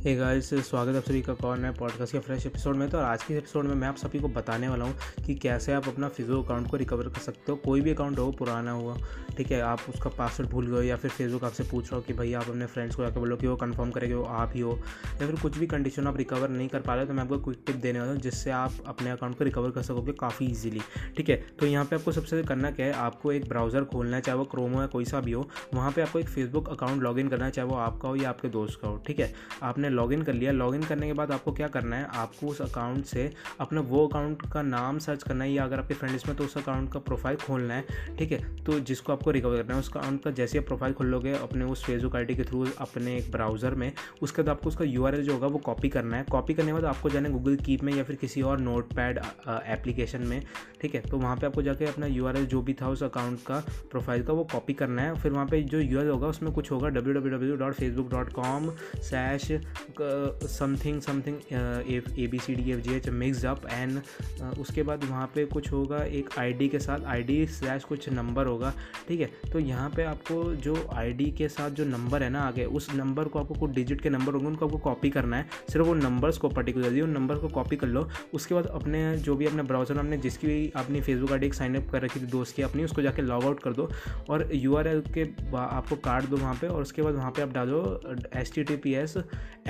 Hey guys स्वागत है आप सभी का कौन है पॉडकास्ट के फ्रेश एपिसोड में। तो आज के एपिसोड में मैं आप सभी को बताने वाला हूँ कि कैसे आप अपना फेसबुक अकाउंट को रिकवर कर सकते हो। कोई भी अकाउंट हो, पुराना हुआ, ठीक है, आप उसका पासवर्ड भूल गए या फिर फेसबुक आपसे पूछ रहा हो कि भाई आप अपने फ्रेंड्स को जाकर बोलो कि वो कन्फर्म करेंगे वो आप ही हो, या फिर कुछ भी कंडीशन आप रिकवर नहीं कर पा रहे तो मैं आपको क्विक टिप देने वाला हूँ जिससे आप अपने अकाउंट को रिकवर कर सकोगे काफ़ी ईजिली ठीक है? तो यहाँ पर आपको सबसे करना क्या है, आपको एक ब्राउज़र खोलना है, चाहे वो क्रोमो हो या कोई सा भी हो, वहाँ पर आपको एक फेसबुक अकाउंट लॉगिन करना है, चाहे वो आपका हो या आपके दोस्त का हो, ठीक है? आपने लॉगिन कर लिया। लॉगिन करने के बाद आपको क्या करना है? आपको उस अकाउंट से अपना वो अकाउंट का नाम सर्च करना है या अगर आपके फ्रेंड्स में तो उस अकाउंट का प्रोफ़ाइल खोलना है, ठीक है? तो जिसको आपको रिकवर करना है, उस अकाउंट का जैसे आप प्रोफ़ाइल खोलोगे, अपने उस फेसबुक आईडी के थ्रू अपने एक ब्राउज़र में, उसके बाद आपको उसका यूआरएल जो होगा वो कॉपी करना है। कॉपी करने के बाद आपको जाना है गूगल कीप में या फिर किसी और नोट पैड एप्लीकेशन में, ठीक है? तो वहाँ पर आपको जाके अपना यूआरएल जो भी था उस अकाउंट का प्रोफ़ाइल का वो कॉपी करना है। फिर वहाँ पर जो यूआरएल होगा, उसमें कुछ होगा W W W dot Facebook dot com सैश something something A B C D F G H mixed up and उसके बाद वहाँ पे कुछ होगा एक आईडी के साथ आईडी स्लैश कुछ नंबर होगा, ठीक है? तो यहाँ पे आपको जो आईडी के साथ जो नंबर है ना आगे, उस नंबर को आपको कुछ डिजिट के नंबर होंगे, उनको आपको कॉपी करना है। सिर्फ़ वो नंबर्स को पर्टिकुलरली उन नंबर को कॉपी कर लो। उसके बाद अपने जो भी अपने ब्राउज़र में आपने जिसकी भी अपनी फेसबुक आई डी साइनअप कर रखी थी, दोस्त की अपनी, उसको जाके लॉग आउट कर दो और यू आर एल के आपको कार्ड दो वहाँ पर और उसके बाद वहाँ पर आप डालो H T T P S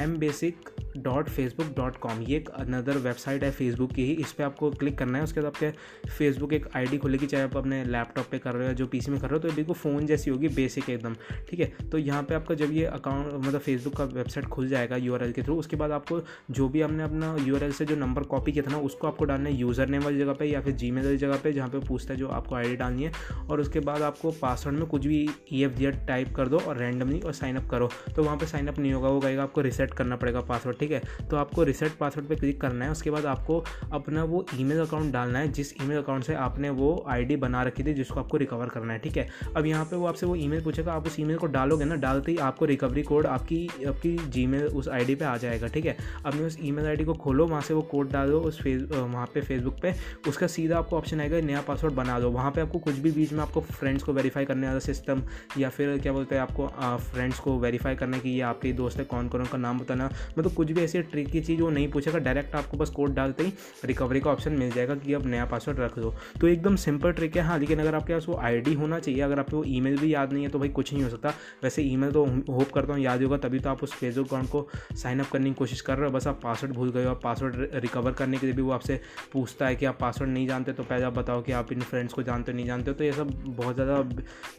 M basic dot Facebook dot com ये एक अनदर वेबसाइट है फेसबुक की ही, इस पर आपको क्लिक करना है, उसके बाद आपके फेसबुक एक आईडी खुलेगी, चाहे आप अपने लैपटॉप पे कर रहे हो या जो पीसी में कर रहे हो तो बिल्कुल फ़ोन जैसी होगी बेसिक एकदम, ठीक है? तो यहाँ पे आपका जब ये अकाउंट मतलब फेसबुक का वेबसाइट खुल जाएगा यूआरएल के थ्रू उसके बाद आपको जो भी आपने अपना यूआरएल से जो नंबर कॉपी किया था ना, उसको आपको डालना है यूज़र नेम वाली जगह पर या फिर जी वाली जगह पर जहाँ पे पूछता है जो आपको आईडी डालनी है, और उसके बाद आपको पासवर्ड में कुछ भी ई एफ़ टाइप कर दो और रैंडमली और साइनअप करो। तो वहाँ पर साइनअप नहीं होगा, वो कहेगा आपको रिसेट करना पड़ेगा पासवर्ड ठीक है? तो आपको रिसेट पासवर्ड पे क्लिक करना है, उसके बाद आपको अपना वो ईमेल अकाउंट डालना है, जिस ईमेल अकाउंट से आपने वो आईडी बना रखी थी, जिसको आपको रिकवर करना है, ठीक है? अब यहाँ पे वो आपसे वो ईमेल पूछेगा, आप उस ईमेल को डालोगे ना, डालते ही आपको रिकवरी कोड आपकी आपकी जी उस आई पे आ जाएगा, ठीक है? अपने उस ई मेल को खोलो, वहाँ से वो कोड डालो उस फेस वहाँ पे फेसबुक पे, उसका सीधा आपको ऑप्शन आएगा, नया पासवर्ड बना दो वहाँ पे आपको कुछ भी बीच में आपको फ्रेंड्स को वेरीफाई करने वाला सिस्टम या फिर क्या बोलते हैं आपको फ्रेंड्स को वेरीफाई करने की, या आपके दोस्त है कौन कौन उनका नाम बताना मतलब कुछ भी ऐसी ट्रिक की चीज़ वो नहीं पूछेगा डायरेक्ट आपको बस कोड डालते ही रिकवरी का ऑप्शन मिल जाएगा कि अब नया पासवर्ड रख दो। तो एकदम सिंपल ट्रिक है हाँ लेकिन अगर आपके पास वो आईडी होना चाहिए, अगर आपको ईमेल भी याद नहीं है तो भाई कुछ नहीं हो सकता। वैसे ईमेल तो होप करता हूँ याद होगा, तभी तो आप उस फेसबुक अकाउंट को साइनअप करने की कोशिश कर रहे हो। बस आप पासवर्ड भूल गए हो, आप पासवर्ड रिकवर करने के लिए भी वो आपसे पूछता है कि आप पासवर्ड नहीं जानते तो पहले आप बताओ कि आप इन फ्रेंड्स को जानते नहीं जानते हो तो ये सब बहुत ज़्यादा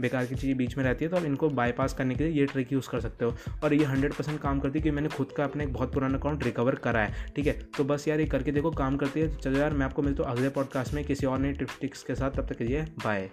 बेकार की चीज़ बीच में रहती है तो आप इनको बाईपास करने के लिए ये ट्रिक यूज़ कर सकते हो। और ये हंड्रेड परसेंट काम करती है कि मैंने खुद का अपने एक बहुत पुराना अकाउंट रिकवर करा है। ठीक है? तो बस यार ये करके देखो, काम करती है। चलो यार, मैं आपको मिलता हूँ अगले पॉडकास्ट में। किसी और नई टिप्स टिक्स के साथ, तब तक के लिए बाय